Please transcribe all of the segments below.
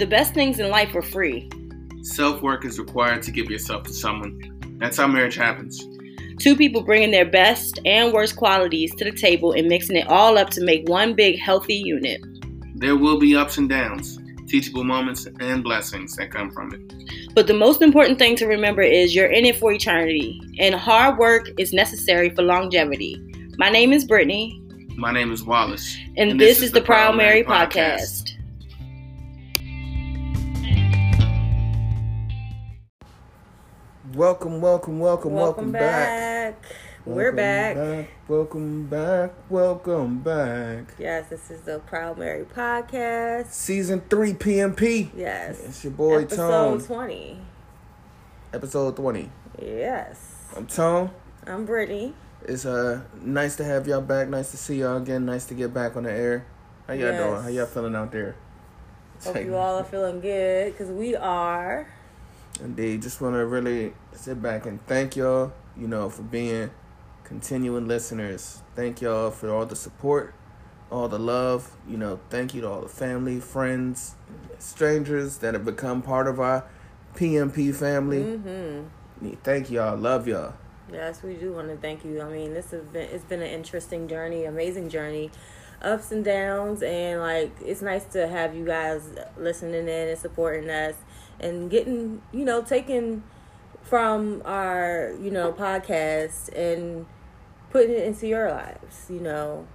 The best things in life are free. Self work is required to give yourself to someone. That's how marriage happens. Two people bringing their best and worst qualities to the table and mixing it all up to make one big healthy unit. There will be ups and downs, teachable moments, and blessings that come from it. But the most important thing to remember is you're in it for eternity, and hard work is necessary for longevity. My name is Brittany. My name is Wallace. And, this, is, the Proud Merrie Podcast. Welcome, welcome, welcome, welcome, back. We're Welcome back. Welcome back. Welcome back. Yes, this is the Proud Merrie Podcast. Season three PMP. Yes. It's your boy Tone. Episode 20. Episode twenty. Yes. I'm Tone. I'm Brittany. It's uh nice to have y'all back. Nice to see y'all again. Nice to get back on the air. How y'all Yes. doing? How y'all feeling out there? Hope you all are feeling good because we are. Indeed. Just want to really sit back and thank y'all, you know, for being continuing listeners. Thank y'all for all the support, all the love. You know, thank you to all the family, friends, strangers that have become part of our PMP family. Mm-hmm. Thank y'all. Love y'all. Yes, we do want to thank you. I mean, this has been it's been an interesting journey, amazing journey, ups and downs, and like it's nice to have you guys listening in and supporting us and getting you know taking from our you know podcast and putting it into your lives. You know,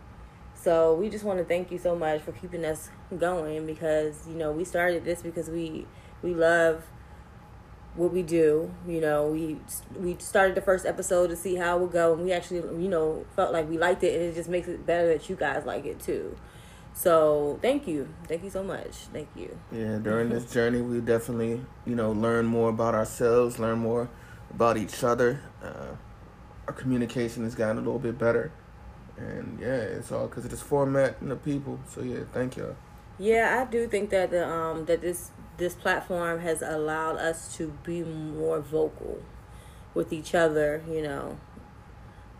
so we just want to thank you so much for keeping us going because you know we started this because we we love what we do. You know, we we started the first episode to see how it would go, and we actually, you know, felt like we liked it, and it just makes it better that you guys like it too. So thank you, thank you so much, thank you. Yeah, during this journey, we definitely, you know, learn more about ourselves, learn more about each other. Uh, our communication has gotten a little bit better. And yeah, it's all because of this format and the people. So yeah, thank y'all. Yeah, I do think that the um that this this platform has allowed us to be more vocal with each other. You know,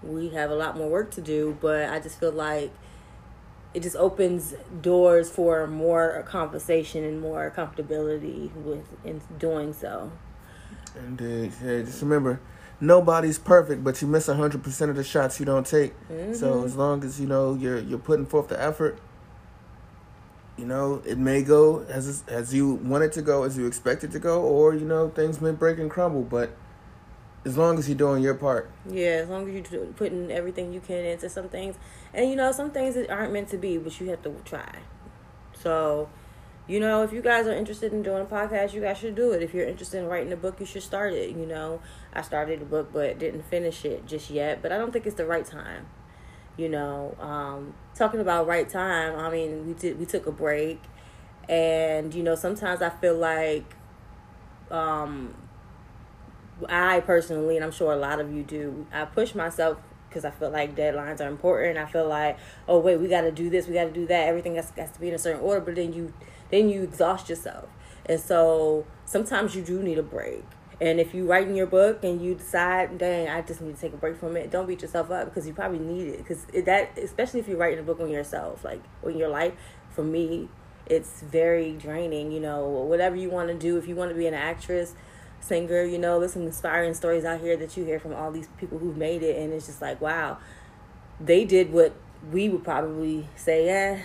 we have a lot more work to do, but I just feel like it just opens doors for more conversation and more comfortability with in doing so. And uh, yeah, just remember, nobody's perfect, but you miss hundred percent of the shots you don't take. So as long as you know you're you're putting forth the effort, you know it may go as as you want it to go, as you expect it to go, or you know things may break and crumble. But as long as you're doing your part, Yeah, as long as you're putting everything you can into some things, and you know some things that aren't meant to be, but you have to try. So, you know, if you guys are interested in doing a podcast, you guys should do it. If you're interested in writing a book, you should start it. You know, I started a book but didn't finish it just yet, but I don't think it's the right time. You know, um, talking about right time. I mean, we did we took a break, and you know sometimes I feel like um I personally, and I'm sure a lot of you do, I push myself because I feel like deadlines are important. I feel like, oh wait, we got to do this, we got to do that. Everything has, has to be in a certain order. But then you, then you exhaust yourself, and so sometimes you do need a break. And if you write in your book and you decide, dang, I just need to take a break from it, don't beat yourself up because you probably need it. Because that, especially if you're writing a book on yourself, like on your life. For me, it's very draining. You know, whatever you want to do, if you want to be an actress, singer, you know, there's some inspiring stories out here that you hear from all these people who've made it, and it's just like, wow, they did what we would probably say, eh.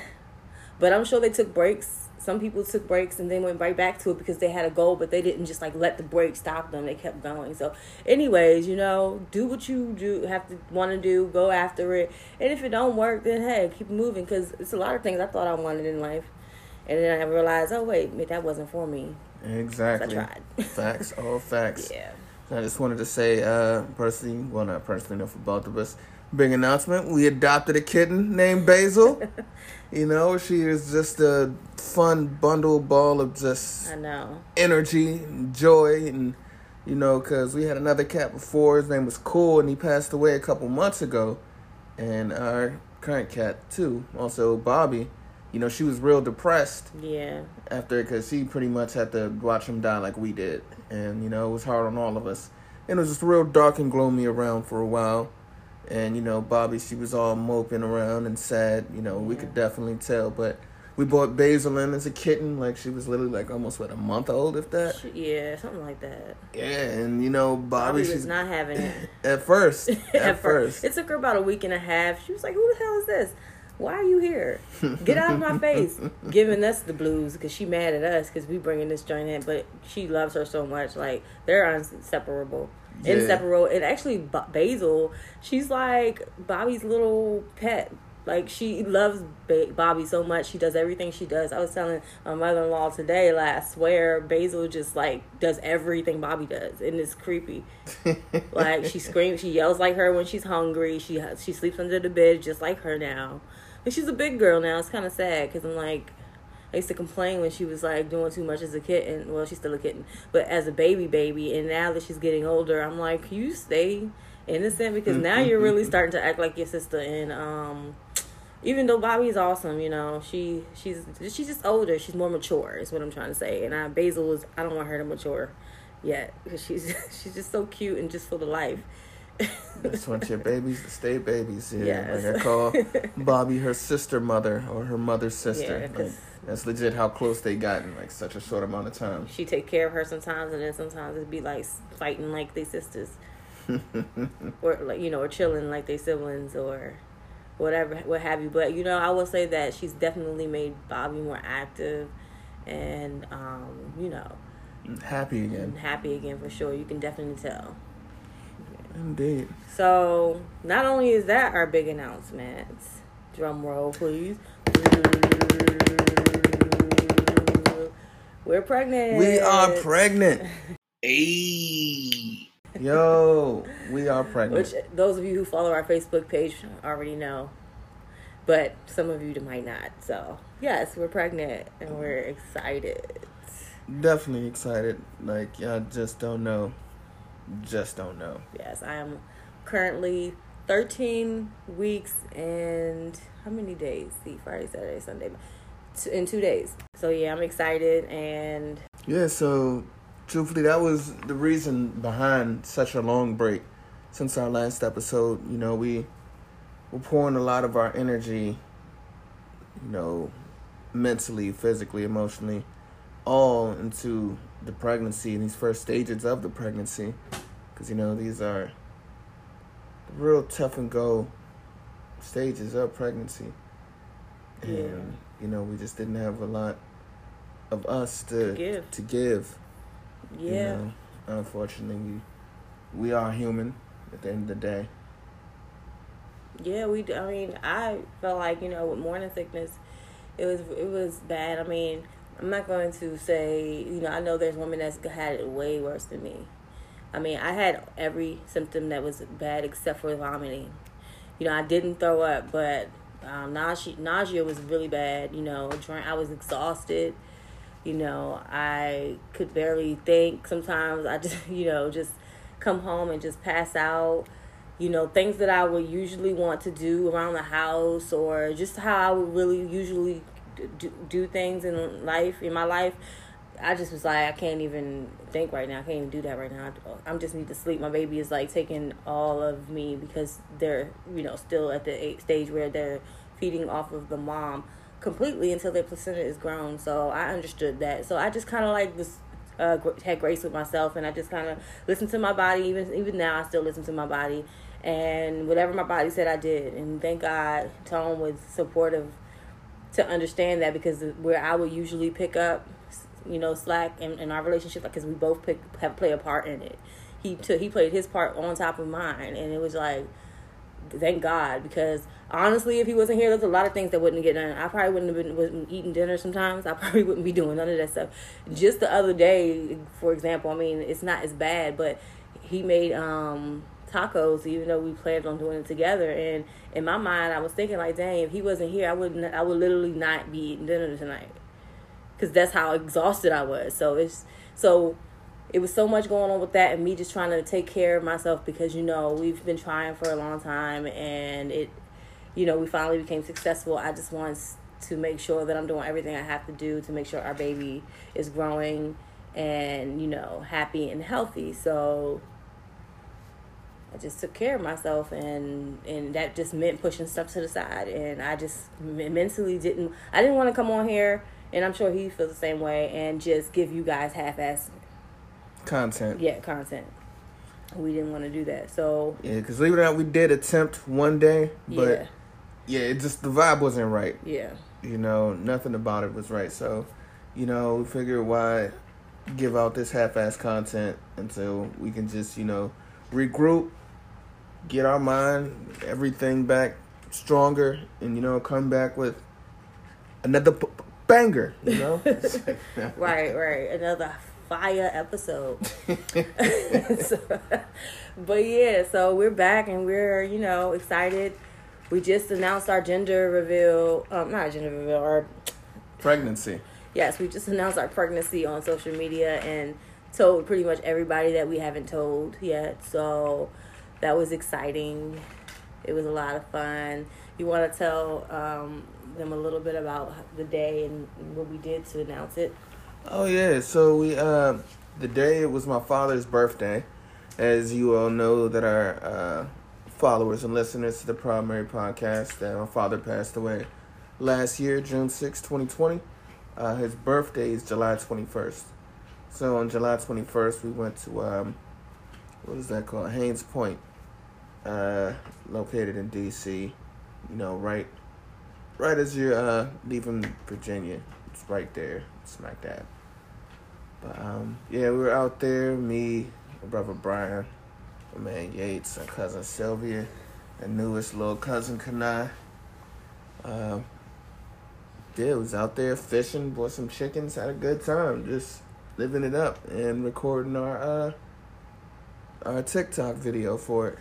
But I'm sure they took breaks. Some people took breaks and then went right back to it because they had a goal, but they didn't just like let the break stop them. They kept going. So, anyways, you know, do what you do have to want to do, go after it, and if it don't work, then hey, keep moving because it's a lot of things I thought I wanted in life, and then I realized, oh wait, that wasn't for me. Exactly. tried. facts, all facts. Yeah. I just wanted to say, uh, personally, well, not personally, no, for both of us, big announcement. We adopted a kitten named Basil. you know, she is just a fun bundle ball of just I know. energy and joy. And, you know, because we had another cat before. His name was Cool, and he passed away a couple months ago. And our current cat, too, also Bobby, you know, she was real depressed Yeah. after because she pretty much had to watch him die like we did, and you know it was hard on all of us. And it was just real dark and gloomy around for a while, and you know Bobby she was all moping around and sad. You know we could definitely tell, but We bought Basil in as a kitten, like she was literally like almost what a month old, if that. She- Yeah, something like that. Yeah, and you know Bobby, Bobby was she's not having it. at first. At, At first. It took her about a week and a half. She was like, "Who the hell is this? Why are you here? Get out of my face!" Giving us the blues because she mad at us because we bringing this joint in. But she loves her so much. Like they're inseparable. Yeah. Inseparable. And actually, Ba- Basil, she's like Bobby's little pet. Like she loves ba- Bobby so much. She does everything she does. I was telling my mother in law today. Like I swear, Basil just like does everything Bobby does, and it's creepy. Like she screams, she yells like her when she's hungry. She she sleeps under the bed just like her now. And she's a big girl now. It's kind of sad because I'm like, I used to complain when she was like doing too much as a kitten. Well, she's still a kitten, but as a baby, baby. And now that she's getting older, I'm like, you stay innocent? Because now you're really starting to act like your sister. And um, even though Bobby's awesome, you know, she she's she's just older. She's more mature. Is what I'm trying to say. And I, Basil is. I don't want her to mature yet because she's she's just so cute and just full of life. Just want your babies to stay babies. Yeah, Yes. like I call Bobby her sister mother or her mother's sister. Yeah, Like, that's legit how close they got in like such a short amount of time. she take care of her sometimes, and then sometimes it'd be like fighting like they sisters, or like you know, or chilling like they siblings, or whatever, what have you. But you know, I will say that she's definitely made Bobby more active, and um, you know, Happy again. happy again for sure. You can definitely tell. Indeed. So not only is that our big announcement, drum roll please. We're pregnant. We are pregnant. Ayy. Yo, we are pregnant. Which those of you who follow our Facebook page already know. But some of you might not. So yes, we're pregnant and we're excited. Definitely excited. Like y'all just don't know. Just don't know. Yes, I am currently 13 weeks and how many days? See, Friday, Saturday, Sunday. In two days. So yeah, I'm excited and Yeah, so truthfully, that was the reason behind such a long break since our last episode. You know, we were pouring a lot of our energy, you know, mentally, physically, emotionally, all into the pregnancy and these first stages of the pregnancy. Because, you know, these are real tough and go stages of pregnancy. And, Yeah. you know, we just didn't have a lot of us to Give. to give. yeah. You know, unfortunately, we we are human at the end of the day. Yeah, we. i mean, I felt like you know with morning sickness, it was it was bad. I mean, I'm not going to say you know I know there's women that's had it way worse than me. I mean, I had every symptom that was bad except for vomiting. You know, I didn't throw up, but um, nausea nausea was really bad. You know, I was exhausted. You know, I could barely think. Sometimes I just you know just come home and just pass out you know, things that I would usually want to do around the house or just how I would really usually do, do things in life, in my life. I just was like, I can't even think right now. I can't even do that right now. I'm just need to sleep. My baby is like taking all of me because they're, you know, still at the stage where they're feeding off of the mom completely until their placenta is grown. So I understood that. So I just kind of like was uh, had grace with myself, and I just kind of listened to my body. Even even now, I still listen to my body, and whatever my body said, I did. And thank God, Tone was supportive to understand that because where I would usually pick up, you know, slack in, in our relationship, because we both pick have play a part in it. He took he played his part on top of mine, and it was like thank God because honestly, if he wasn't here, there's a lot of things that wouldn't get done. I probably wouldn't have been wasn't eating dinner sometimes. I probably wouldn't be doing none of that stuff. Just the other day, for example, I mean, it's not as bad, but he made um tacos even though we planned on doing it together. And in my mind I was thinking like dang if he wasn't here I wouldn't I would literally not be eating dinner tonight. Because that's how exhausted I was. So it's so it was so much going on with that and me just trying to take care of myself because you know we've been trying for a long time and it you know we finally became successful. I just want to make sure that i'm doing everything i have to do to make sure our baby is growing and you know happy and healthy. So I just took care of myself, and and that just meant pushing stuff to the side. And I just mentally didn't. I didn't want to come on here, and I'm sure he feels the same way, and just give you guys half-ass content. Yeah, content. We didn't want to do that, so yeah. Because believe it or not, we did attempt one day, but yeah, yeah it just the vibe wasn't right. Yeah. You know, nothing about it was right. So, you know, we figured why give out this half-ass content until we can just you know regroup get our mind, everything back stronger, and you know, come back with another p- banger. You know, right, right, another fire episode. so, but yeah, so we're back and we're you know excited. We just announced our gender reveal. Um, not gender reveal, our pregnancy. Yes, we just announced our pregnancy on social media and told pretty much everybody that we haven't told yet. So that was exciting. It was a lot of fun. You want to tell um, them a little bit about the day and what we did to announce it? Oh yeah, so we uh, the day it was my father's birthday, as you all know that our uh, followers and listeners to the Proud Merrie podcast that my father passed away last year, June 6, 2020. Uh, his birthday is July 21st. So on July 21st, we went to, um, what is that called? Hains Point uh, located in D.C. You know, right, right as you're uh, leaving Virginia, it's right there, smack dab. But um, yeah, we were out there. Me, my brother Brian, my man Yates, my cousin Sylvia, and newest little cousin Kanai. Um, yeah, was out there fishing, bought some chickens, had a good time, just living it up and recording our uh, our TikTok video for it.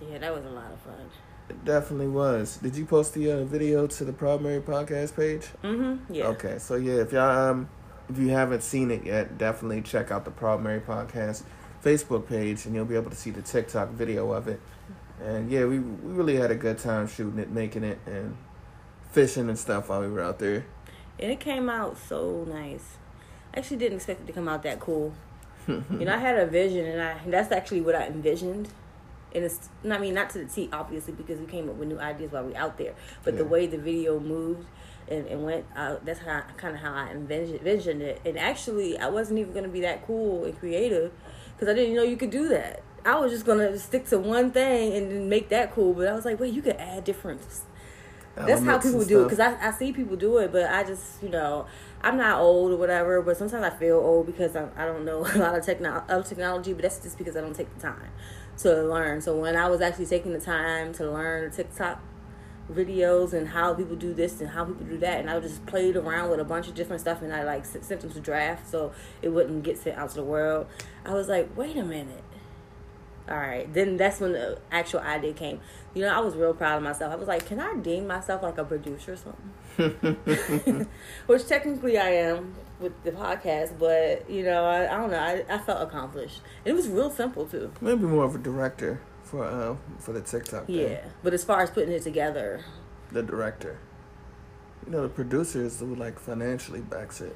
Yeah, that was a lot of fun. It definitely was. Did you post the uh, video to the Proud Merrie podcast page? Mm-hmm. Yeah. Okay, so yeah, if y'all um, if you haven't seen it yet, definitely check out the Proud Merrie podcast Facebook page, and you'll be able to see the TikTok video of it. And yeah, we we really had a good time shooting it, making it, and fishing and stuff while we were out there. And it came out so nice. I actually didn't expect it to come out that cool. you know, I had a vision, and I that's actually what I envisioned and it's I mean not to the T obviously because we came up with new ideas while we out there, but yeah. the way the video moved and, and went uh, that's how kind of how I envisioned, envisioned it. And actually, I wasn't even gonna be that cool and creative because I didn't know you could do that. I was just gonna stick to one thing and then make that cool. But I was like, wait, you could add different. That's how people do it because I, I see people do it, but I just you know I'm not old or whatever, but sometimes I feel old because I, I don't know a lot of techno- of technology, but that's just because I don't take the time to learn. So when I was actually taking the time to learn TikTok videos and how people do this and how people do that, and I just played around with a bunch of different stuff, and I like sent them to draft so it wouldn't get sent out to the world. I was like, wait a minute. All right, then that's when the actual idea came. You know, I was real proud of myself. I was like, can I deem myself like a producer or something? Which technically I am with the podcast, but you know, I, I don't know. I, I felt accomplished. And it was real simple too. Maybe more of a director for uh, for the TikTok. Yeah, but as far as putting it together, the director. You know, the producers who like financially backs it.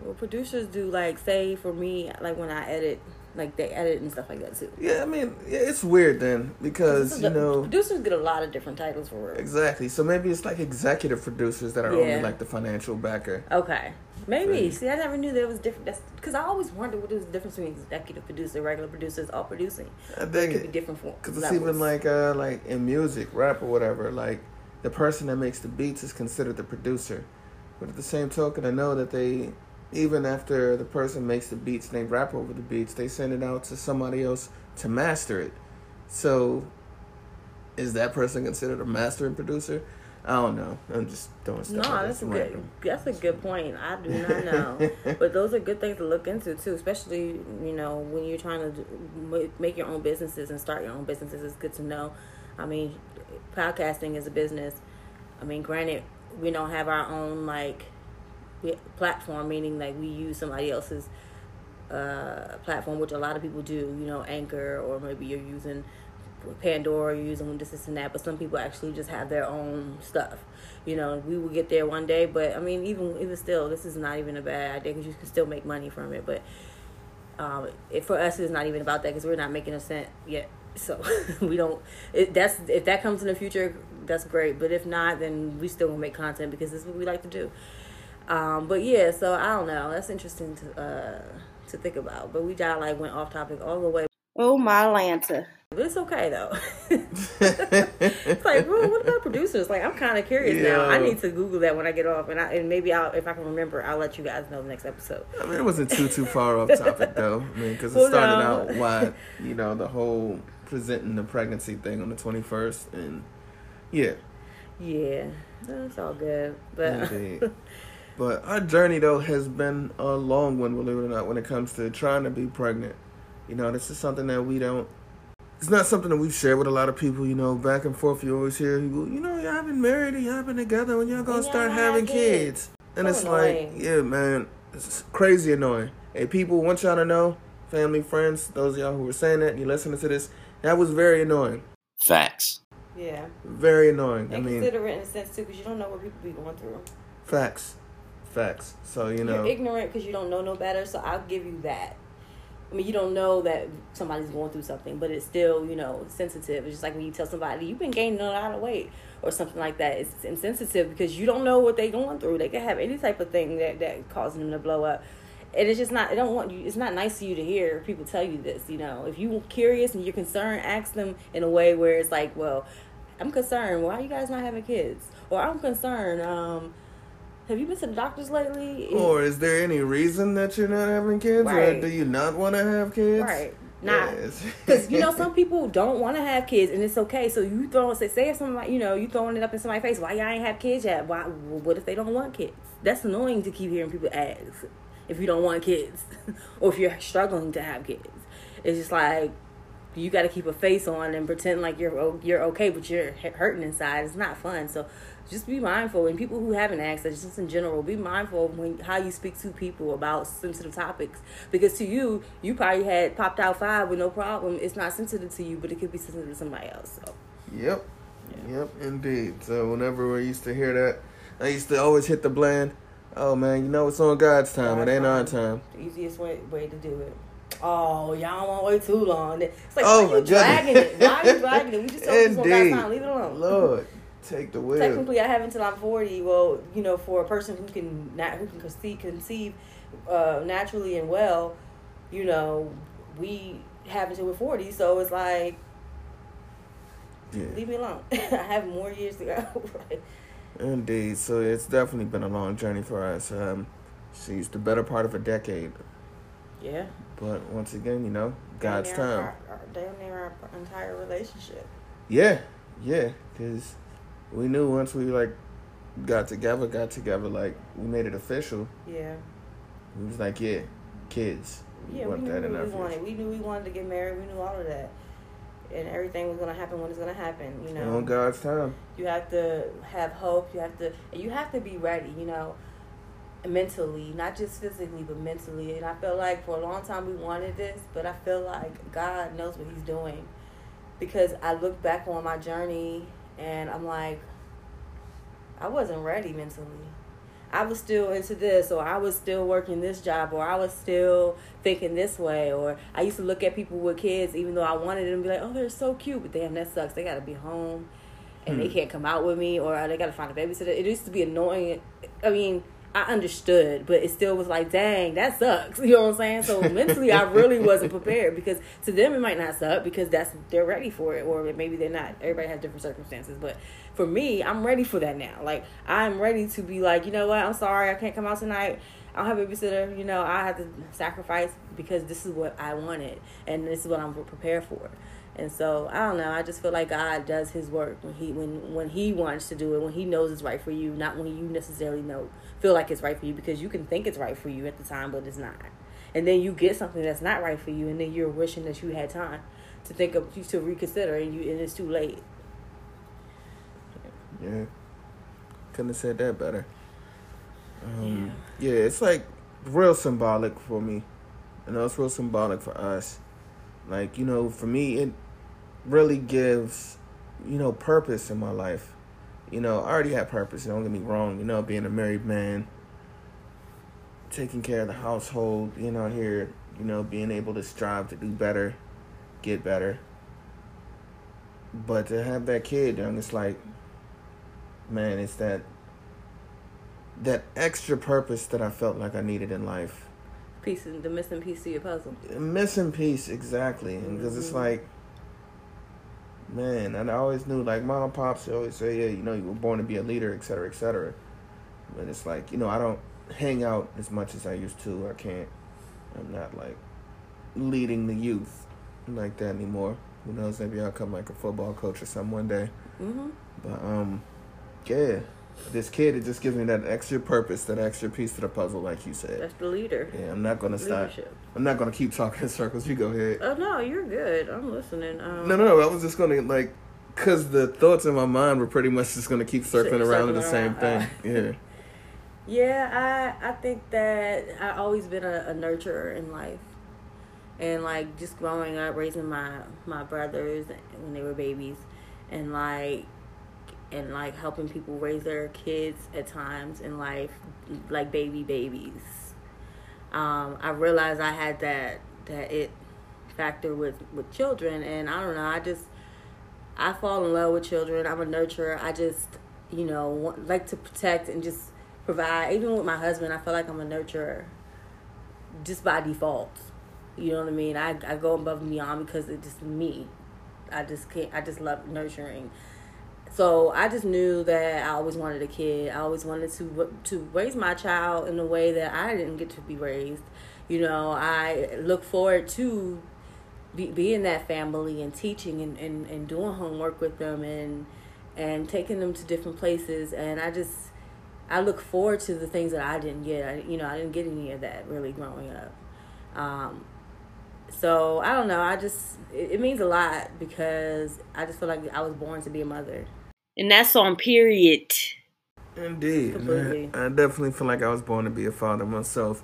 Well, producers do like say for me, like when I edit like they edit and stuff like that too. Yeah, I mean, yeah, it's weird then because you know producers get a lot of different titles for work. Exactly. So maybe it's like executive producers that are yeah. only like the financial backer. Okay. Maybe. See, I never knew there was different. That's because I always wondered what is the difference between executive producer, regular producers, all producing. I think it could be different for because it's even like uh like in music, rap or whatever. Like the person that makes the beats is considered the producer, but at the same token, I know that they even after the person makes the beats and they rap over the beats, they send it out to somebody else to master it. So, is that person considered a mastering producer? I don't know. I'm just throwing stuff. No, that's a good. That's a good point. I do not know, but those are good things to look into too. Especially you know when you're trying to make your own businesses and start your own businesses. It's good to know. I mean, podcasting is a business. I mean, granted, we don't have our own like platform, meaning like we use somebody else's uh, platform, which a lot of people do. You know, Anchor, or maybe you're using Pandora, you're using this, this, and that. But some people actually just have their own stuff. You know, we will get there one day, but I mean, even even still, this is not even a bad idea because you can still make money from it. But Um, it, for us, it's not even about that because we're not making a cent yet. So we don't. It, that's if that comes in the future, that's great. But if not, then we still gonna make content because this is what we like to do. Um, but yeah, so I don't know. That's interesting to uh, to think about. But we just like went off topic all the way. Oh my Lanta. But it's okay though. it's like, well, what about producers? Like, I'm kind of curious yeah. now. I need to Google that when I get off, and I and maybe I'll if I can remember, I'll let you guys know the next episode. I mean, it wasn't too too far off topic though. I mean, because it well, started no. out why you know the whole presenting the pregnancy thing on the 21st, and yeah, yeah, that's all good. But but our journey though has been a long one, believe it or not, when it comes to trying to be pregnant. You know, this is something that we don't it's not something that we've shared with a lot of people, you know, back and forth. You always hear people, you know, y'all been married and y'all been together when y'all gonna when start y'all having kids. kids. And so it's annoying. like, yeah, man, it's crazy annoying. Hey, people want y'all to know, family, friends, those of y'all who were saying that and you listening to this, that was very annoying. Facts. Yeah. Very annoying. And I mean, considerate in a sense too, because you don't know what people be going through. Facts. Facts. So you know, you're ignorant because you don't know no better. So I'll give you that. I mean, you don't know that somebody's going through something, but it's still, you know, sensitive. It's just like when you tell somebody you've been gaining a lot of weight or something like that. It's insensitive because you don't know what they're going through. They could have any type of thing that that causing them to blow up, and it's just not. I don't want you. It's not nice to you to hear people tell you this. You know, if you're curious and you're concerned, ask them in a way where it's like, well, I'm concerned. Why are you guys not having kids? Or I'm concerned. Um, have you been to the doctors lately? Or is there any reason that you're not having kids? Right. Or do you not want to have kids? Right. Not because you know some people don't want to have kids and it's okay. So you throw say say if something like you know you throwing it up in somebody's face. Why y'all ain't have kids yet? Why? What if they don't want kids? That's annoying to keep hearing people ask if you don't want kids or if you're struggling to have kids. It's just like you got to keep a face on and pretend like you're you're okay, but you're hurting inside. It's not fun. So just be mindful and people who haven't asked us just in general be mindful when how you speak to people about sensitive topics because to you you probably had popped out five with no problem it's not sensitive to you but it could be sensitive to somebody else so yep yeah. yep indeed so whenever we used to hear that i used to always hit the blend oh man you know it's on god's time god's it ain't our time the easiest way, way to do it Oh, y'all won't want wait too long. It's like, oh why are you dragging it? Why are you dragging it? We just told you God's time. Leave it alone. Lord. Take the wheel. Technically, I have until I'm 40. Well, you know, for a person who can not who can conceive, conceive uh, naturally and well, you know, we have until we're 40. So it's like, yeah. leave me alone. I have more years to go. right? Indeed. So it's definitely been a long journey for us. Um, she's the better part of a decade. Yeah. But once again, you know, God's damn time. Our, our, damn near our entire relationship. Yeah, yeah, because we knew once we like got together, got together, like we made it official. Yeah. We was like, yeah, kids. We yeah, we knew what we wanted. We knew we wanted to get married. We knew all of that, and everything was gonna happen when it's gonna happen. You know, on God's time. You have to have hope. You have to. You have to be ready. You know, mentally, not just physically, but mentally. And I feel like for a long time we wanted this, but I feel like God knows what He's doing, because I look back on my journey and I'm like, I wasn't ready mentally. I was still into this, or I was still working this job, or I was still thinking this way, or I used to look at people with kids, even though I wanted them to be like, oh, they're so cute, but damn, that sucks. They got to be home, and hmm. they can't come out with me, or they got to find a babysitter. It used to be annoying. I mean, I understood, but it still was like, dang, that sucks. You know what I'm saying? So mentally, I really wasn't prepared because to them it might not suck because that's they're ready for it, or maybe they're not. Everybody has different circumstances, but for me, I'm ready for that now. Like I'm ready to be like, you know what? I'm sorry, I can't come out tonight. I don't have a babysitter. You know, I have to sacrifice because this is what I wanted, and this is what I'm prepared for. And so I don't know. I just feel like God does His work when He when when He wants to do it, when He knows it's right for you, not when you necessarily know feel like it's right for you because you can think it's right for you at the time, but it's not. And then you get something that's not right for you, and then you're wishing that you had time to think of you to reconsider, and you and it's too late. Yeah, couldn't have said that better. Um, yeah. yeah, it's like real symbolic for me. You know, it's real symbolic for us. Like you know, for me, it really gives you know purpose in my life you know, I already had purpose. Don't get me wrong. You know, being a married man, taking care of the household. You know, here you know, being able to strive to do better, get better. But to have that kid, young, it's like, man, it's that that extra purpose that I felt like I needed in life. Piece the missing piece to your puzzle. Missing piece, exactly, because mm-hmm. it's like, man, and I always knew like mom, pops always say, yeah, you know, you were born to be a leader, et cetera, et cetera. But it's like, you know, I don't hang out as much as I used to. I can't. I'm not like leading the youth like that anymore. Who knows? Maybe I'll come like a football coach or something one day. Mm-hmm. But um, yeah, this kid it just gives me that extra purpose, that extra piece to the puzzle, like you said. That's the leader. Yeah, I'm not gonna stop. Leadership. I'm not gonna keep talking in circles. You go ahead. Oh no, you're good. I'm listening. Um, no, no, no. I was just gonna like, cause the thoughts in my mind were pretty much just gonna keep circling around to the same thing. Uh, yeah. Yeah, I I think that I always been a, a nurturer in life, and like just growing up, raising my my brothers when they were babies, and like and like helping people raise their kids at times in life, like baby babies. Um, I realized I had that that it factor with with children, and I don't know. I just I fall in love with children. I'm a nurturer. I just you know want, like to protect and just provide. Even with my husband, I feel like I'm a nurturer just by default. You know what I mean? I, I go above and beyond because it's just me. I just can't. I just love nurturing. So I just knew that I always wanted a kid. I always wanted to to raise my child in a way that I didn't get to be raised. You know, I look forward to be, being that family and teaching and, and, and doing homework with them and and taking them to different places. And I just I look forward to the things that I didn't get. I, you know, I didn't get any of that really growing up. Um, so I don't know. I just it, it, means a lot because I just feel like I was born to be a mother, and that's on period. Indeed, I definitely feel like I was born to be a father myself.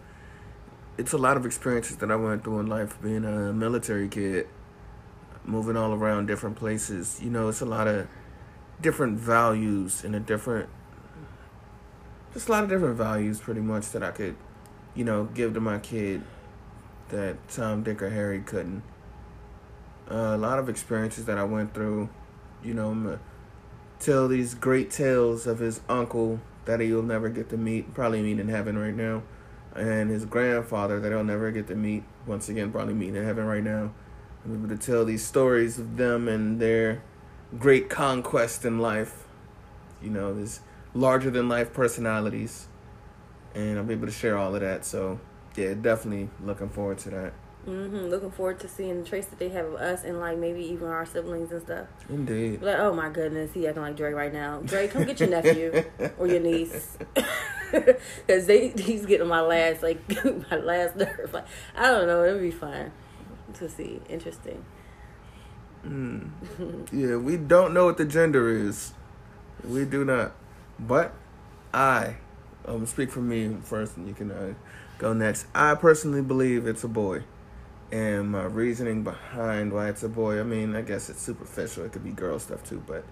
It's a lot of experiences that I went through in life being a military kid, moving all around different places. You know, it's a lot of different values and a different just a lot of different values pretty much that I could, you know, give to my kid that Tom, Dick, or Harry couldn't. Uh, a lot of experiences that I went through, you know, I'm tell these great tales of his uncle that he'll never get to meet, probably meet in heaven right now, and his grandfather that he'll never get to meet, once again, probably meet in heaven right now. I'm able to tell these stories of them and their great conquest in life. You know, this larger than life personalities, and I'm able to share all of that. So yeah, definitely looking forward to that. Mm-hmm. Looking forward to seeing the traits that they have of us and like maybe even our siblings and stuff. Indeed. Like, oh my goodness, he acting like Dre right now. Dre, come get your nephew or your niece, because they he's getting my last like my last nerve. Like I don't know, it'll be fun to see. Interesting. Mm. yeah, we don't know what the gender is. We do not. But I, um, speak for me first, and you can uh, go next. I personally believe it's a boy, and my reasoning behind why it's a boy. I mean, I guess it's superficial. It could be girl stuff too, but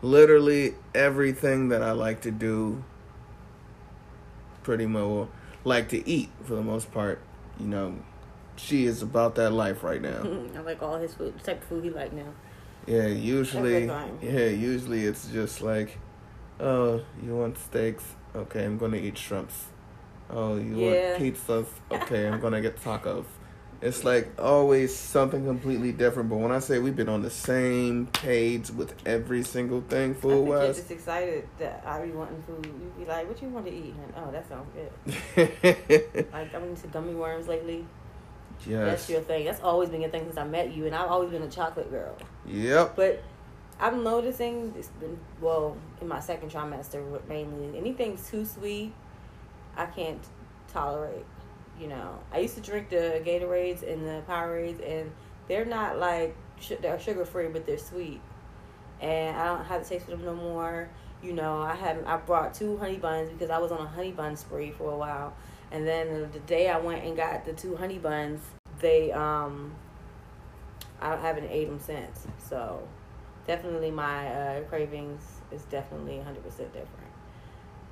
literally everything that I like to do, pretty much like to eat for the most part. You know, she is about that life right now. I like all his food, the type of food he like now. Yeah, usually. Yeah, usually it's just like Oh, you want steaks? Okay, I'm gonna eat shrimps. Oh, you yeah. want pizzas? Okay, I'm gonna get tacos. It's like always something completely different. But when I say we've been on the same page with every single thing food wise, you're just excited that I be wanting food. You'd be like, "What you want to eat?" And, oh, that sounds good. like I'm into gummy worms lately. Yes. That's your thing. That's always been your thing since I met you, and I've always been a chocolate girl. Yep. But I'm noticing it's been well in my second trimester mainly Anything too sweet, I can't tolerate. You know, I used to drink the Gatorades and the Powerades, and they're not like they're sugar free, but they're sweet, and I don't have to taste for them no more. You know, I have I brought two honey buns because I was on a honey bun spree for a while, and then the day I went and got the two honey buns, they um, I haven't ate them since. So definitely my uh, cravings is definitely 100% different.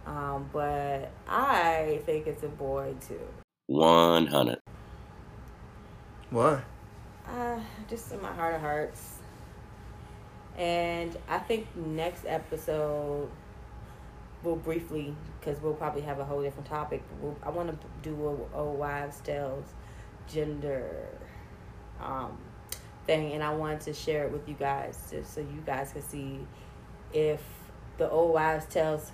Um, but I think it's a boy too. 100. Why? Uh, just in my heart of hearts. And I think next episode we'll briefly, because we'll probably have a whole different topic. We'll, I want to do a, a wives' tales gender um, thing, and I wanted to share it with you guys just so you guys can see if the old wives' tales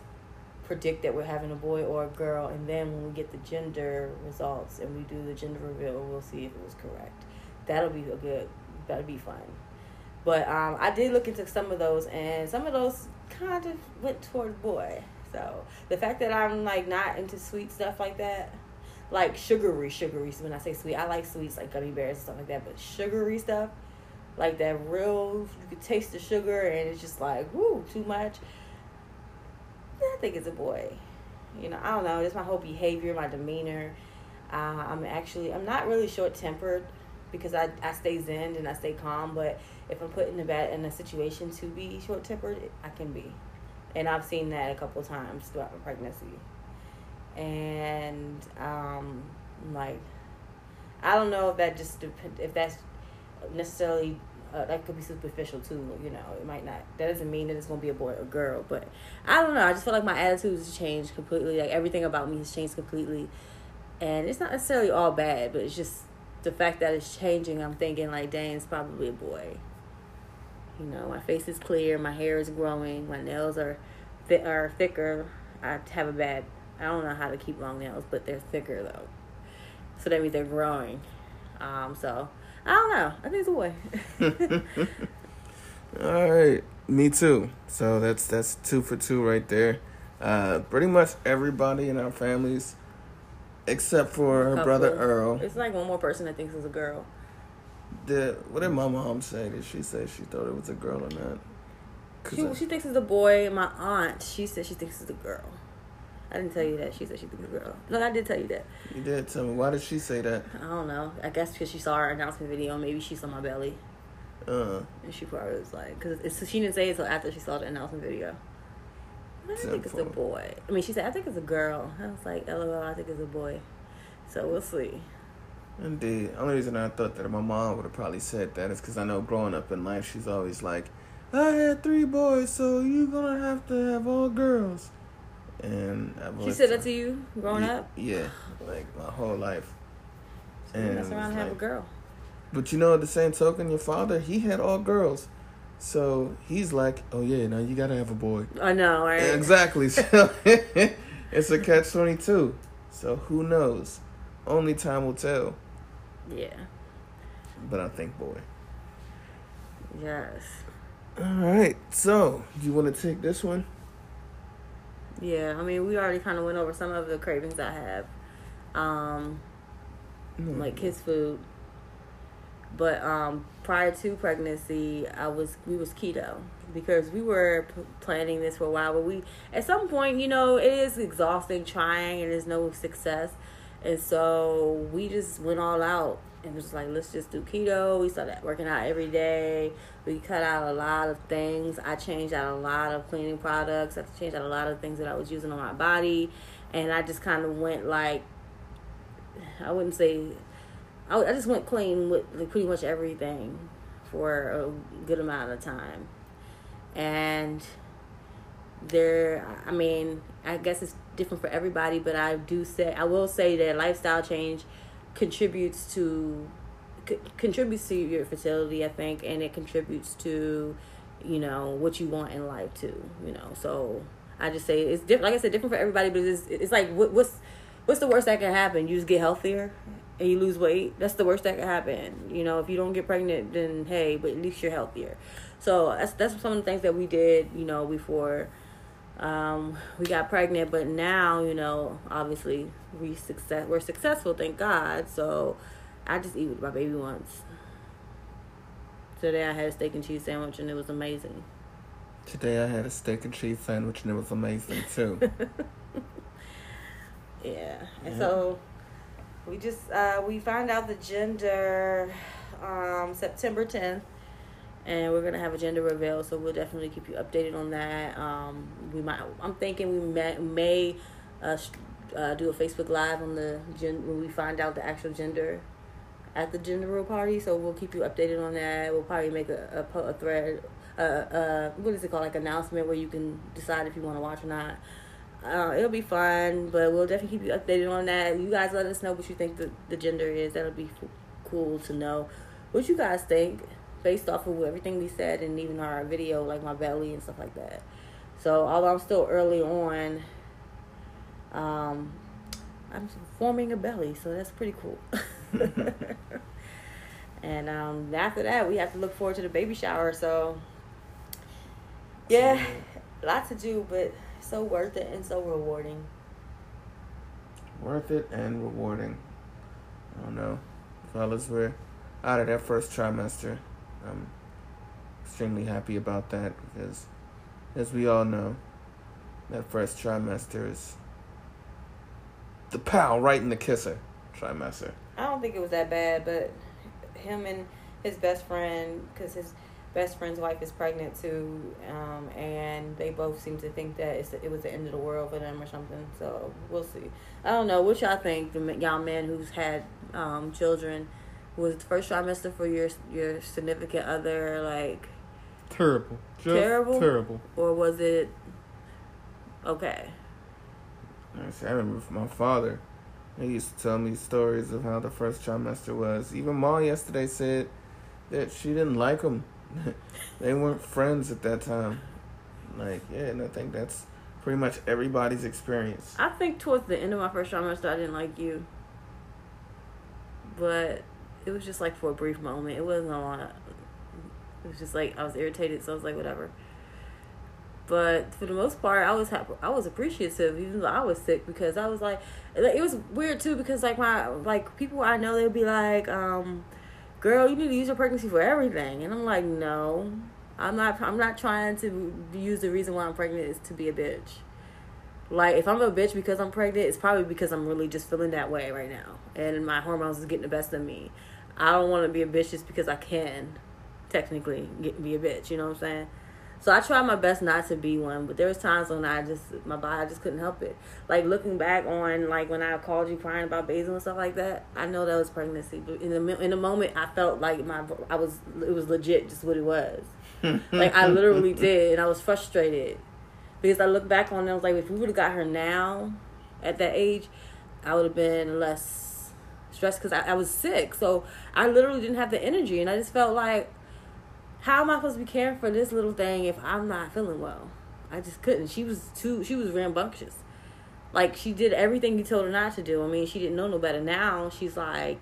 predict that we're having a boy or a girl, and then when we get the gender results and we do the gender reveal, we'll see if it was correct. That'll be a good. That'll be fun. But um, I did look into some of those, and some of those kind of went toward boy. So the fact that I'm like not into sweet stuff like that, like sugary, sugary. So when I say sweet, I like sweets like gummy bears and stuff like that. But sugary stuff, like that real, you could taste the sugar, and it's just like woo, too much. I think it's a boy. You know, I don't know. Just my whole behavior, my demeanor. Uh, I'm actually, I'm not really short tempered because I, I stay zen and I stay calm. But if I'm put in a bad in a situation to be short tempered, I can be, and I've seen that a couple times throughout my pregnancy. And um, like, I don't know if that just dep- if that's necessarily uh, that could be superficial too. You know, it might not. That doesn't mean that it's gonna be a boy or girl. But I don't know. I just feel like my attitude has changed completely. Like everything about me has changed completely, and it's not necessarily all bad, but it's just the fact that it's changing. I'm thinking like, dang, it's probably a boy. You know, my face is clear, my hair is growing, my nails are th- are thicker. I have a bad. I don't know how to keep long nails, but they're thicker though. So that means they're growing. Um, so I don't know. I think it's a boy. All right, me too. So that's that's two for two right there. Uh, pretty much everybody in our families, except for her brother Earl. It's like one more person that thinks it's a girl. Did what did my mom say? Did she say she thought it was a girl or not? She, I- she thinks it's a boy. My aunt, she said she thinks it's a girl. I didn't tell you that. She said she thinks it's a girl. No, I did tell you that. you did tell me. Why did she say that? I don't know. I guess because she saw our announcement video. Maybe she saw my belly. Uh, And she probably was like, because it's, she didn't say it until after she saw the announcement video. I think it's a boy. I mean, she said, I think it's a girl. I was like, lol, I think it's a boy. So we'll see. indeed. Only reason I thought that my mom would have probably said that is because I know growing up in life, she's always like, "I had three boys, so you're gonna have to have all girls." And I've She said that to you growing Ye- up? Yeah, like my whole life. So you mess around and it's have a girl. But you know, at the same token, your father he had all girls, so he's like, "Oh yeah, now you gotta have a boy." I know, right? Exactly. So it's a catch twenty two. So who knows? Only time will tell. Yeah. But I think boy. Yes. All right. So you want to take this one? Yeah, I mean, we already kind of went over some of the cravings I have, um, Mm. like kids food. But um, prior to pregnancy, I was we was keto because we were p- planning this for a while. But we at some point, you know, it is exhausting trying and there's no success, and so we just went all out and was like, let's just do keto. We started working out every day. We cut out a lot of things. I changed out a lot of cleaning products. I changed out a lot of things that I was using on my body, and I just kind of went like, I wouldn't say, I, I just went clean with like, pretty much everything for a good amount of time, and there, I mean, I guess it's different for everybody, but I do say, I will say that lifestyle change contributes to c- contributes to your fertility i think and it contributes to you know what you want in life too you know. So i just say it's different like i said different for everybody but it's, it's like what, what's what's the worst that can happen? You just get healthier and you lose weight? That's the worst that can happen. You know if you don't get pregnant then hey but at least you're healthier. So that's that's some of the things that we did you know before um, we got pregnant, but now you know, obviously we success we're successful, thank God. So I just eat what my baby wants. Today I had a steak and cheese sandwich and it was amazing. Today I had a steak and cheese sandwich and it was amazing too. Yeah, and so we just uh, we found out the gender um, September tenth. And we're gonna have a gender reveal, so we'll definitely keep you updated on that. Um, we might. I'm thinking we may, may uh, uh, do a Facebook Live on the gen- when we find out the actual gender, at the gender reveal party. So we'll keep you updated on that. We'll probably make a a, a thread, uh, uh, what is it called, like announcement where you can decide if you want to watch or not. Uh, it'll be fun, but we'll definitely keep you updated on that. You guys let us know what you think the, the gender is. That'll be f- cool to know what you guys think based off of everything we said and even our video, like my belly and stuff like that. So although I'm still early on, um, I'm forming a belly, so that's pretty cool. and um, after that, we have to look forward to the baby shower. So yeah, lots to do, but so worth it and so rewarding. Worth it and rewarding. I don't know, fellas. We're out of that first trimester. I'm extremely happy about that because, as we all know, that first trimester is the pow right in the kisser trimester. I don't think it was that bad, but him and his best friend, because his best friend's wife is pregnant too, um, and they both seem to think that it was the end of the world for them or something. So we'll see. I don't know. What y'all think, the young man who's had um, children? Was the first trimester for your your significant other like Terrible. Just Terrible? Terrible. or was it okay? I remember from my father. He used to tell me stories of how the first trimester was. Even Ma yesterday said that she didn't like him. they weren't friends at that time. Like, yeah, and I think that's pretty much everybody's experience. I think towards the end of my first trimester, I didn't like you, but it was just like for a brief moment. It wasn't a lot. It was just like I was irritated, so I was like, whatever. But for the most part, I was happy. I was appreciative, even though I was sick, because I was like, it was weird too, because like my like people I know, they'd be like, um, "Girl, you need to use your pregnancy for everything," and I'm like, no, I'm not. I'm not trying to use the reason why I'm pregnant is to be a bitch. Like if I'm a bitch because I'm pregnant, it's probably because I'm really just feeling that way right now, and my hormones is getting the best of me. I don't want to be a bitch just because I can, technically, get be a bitch. You know what I'm saying? So I try my best not to be one, but there was times when I just my body I just couldn't help it. Like looking back on like when I called you crying about basil and stuff like that, I know that was pregnancy. But in the in the moment, I felt like my I was it was legit, just what it was. like I literally did, and I was frustrated because I look back on it. I was like, if we would have got her now, at that age, I would have been less stressed because I, I was sick. So I literally didn't have the energy, and I just felt like, how am I supposed to be caring for this little thing if I'm not feeling well? I just couldn't. She was too. She was rambunctious. Like she did everything you told her not to do. I mean, she didn't know no better. Now she's like,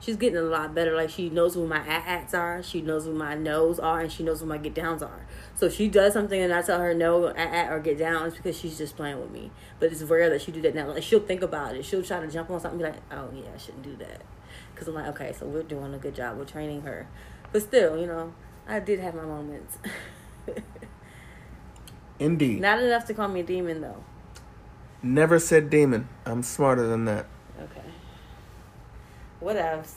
she's getting a lot better. Like she knows who my ats are. She knows who my no's are, and she knows who my get downs are. So if she does something and I tell her no, at or get down, it's because she's just playing with me. But it's rare that she do that now. Like she'll think about it. She'll try to jump on something, and be like, oh yeah, I shouldn't do that. Because I'm like, okay, so we're doing a good job. We're training her. But still, you know, I did have my moments. Indeed. Not enough to call me a demon though. Never said demon. I'm smarter than that. Okay. What else?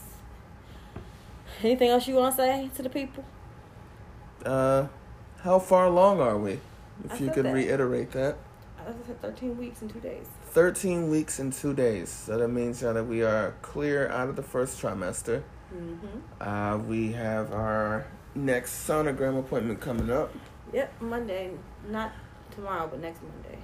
Anything else you want to say to the people? Uh, how far along are we? If I you could that. reiterate that. I said 13 weeks and two days. 13 weeks and two days. So that means uh, that we are clear out of the first trimester. Mm-hmm. Uh, we have our next sonogram appointment coming up Yep, Monday. Not tomorrow, but next Monday.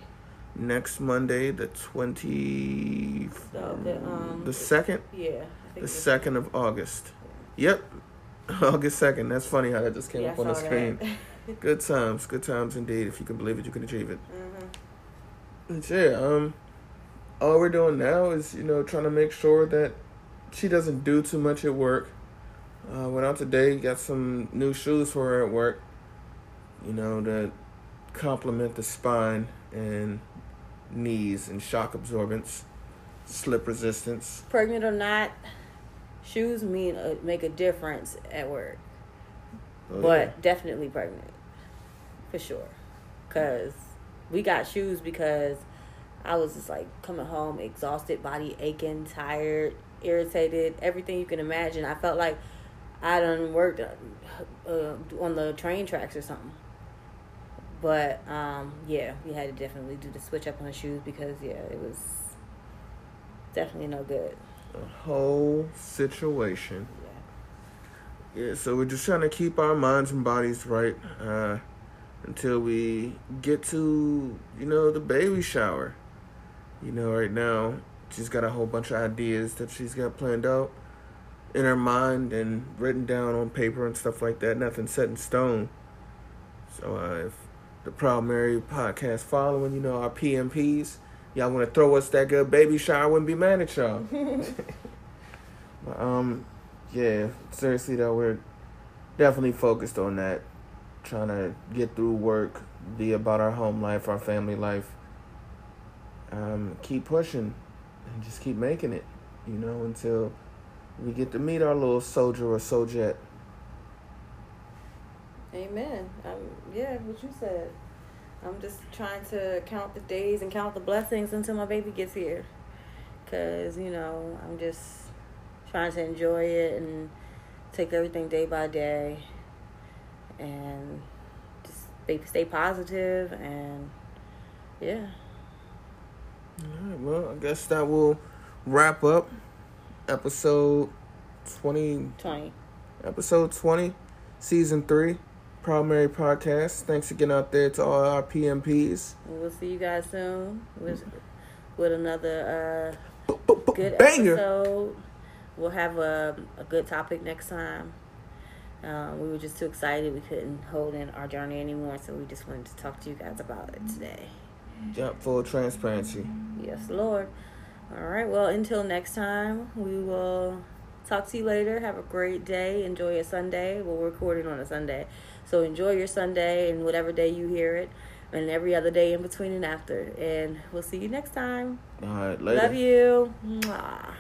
next Monday, the 20. So the, um, the second? Yeah. The second of August. Yep. August 2nd. That's funny how that just came Yeah, up on the screen. Good times. Good times indeed. If you can believe it, you can achieve it. Mhm. But yeah, um, all we're doing now is you know trying to make sure that she doesn't do too much at work. Uh, went out today, got some new shoes for her at work. You know to complement the spine and knees and shock absorbance, slip resistance. Pregnant or not, shoes mean uh, make a difference at work. Oh, but yeah. definitely pregnant for sure because we got shoes because i was just like coming home exhausted body aching tired irritated everything you can imagine i felt like i done worked uh, uh, on the train tracks or something but um yeah we had to definitely do the switch up on the shoes because yeah it was definitely no good a whole situation. Yeah, so we're just trying to keep our minds and bodies right uh, until we get to, you know, the baby shower. You know, right now, she's got a whole bunch of ideas that she's got planned out in her mind and written down on paper and stuff like that. Nothing set in stone. So uh, if the Proud Merrie podcast following, you know, our PMPs, y'all want to throw us that good baby shower, I wouldn't be mad at y'all. but, um, yeah, seriously though, we're definitely focused on that. Trying to get through work, be about our home life, our family life. Um, keep pushing and just keep making it, you know, until we get to meet our little soldier or sojet. Amen. Um, yeah, what you said. I'm just trying to count the days and count the blessings until my baby gets here. Because, you know, I'm just trying to enjoy it and take everything day by day and just stay, stay positive and yeah. All right, well, I guess that will wrap up episode 20. 20. Episode 20, season 3, Proud Merrie Podcast. Thanks again out there to all our PMPs. We'll see you guys soon with, with another uh, good Banger. episode. We'll have a, a good topic next time. Um, we were just too excited. We couldn't hold in our journey anymore, so we just wanted to talk to you guys about it today. Yep, full transparency. Yes, Lord. All right. Well, until next time, we will talk to you later. Have a great day. Enjoy your Sunday. Well, we're recording on a Sunday. So enjoy your Sunday and whatever day you hear it, and every other day in between and after. And we'll see you next time. All right, later. Love you. Mwah.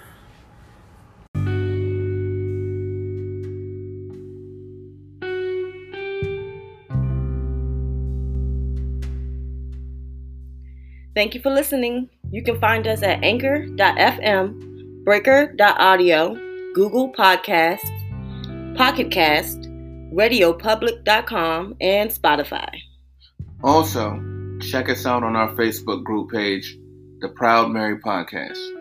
Thank you for listening. You can find us at anchor.fm, breaker.audio, Google Podcasts, Pocket Cast, radiopublic.com, and Spotify. Also, check us out on our Facebook group page, The Proud Merrie Podcast.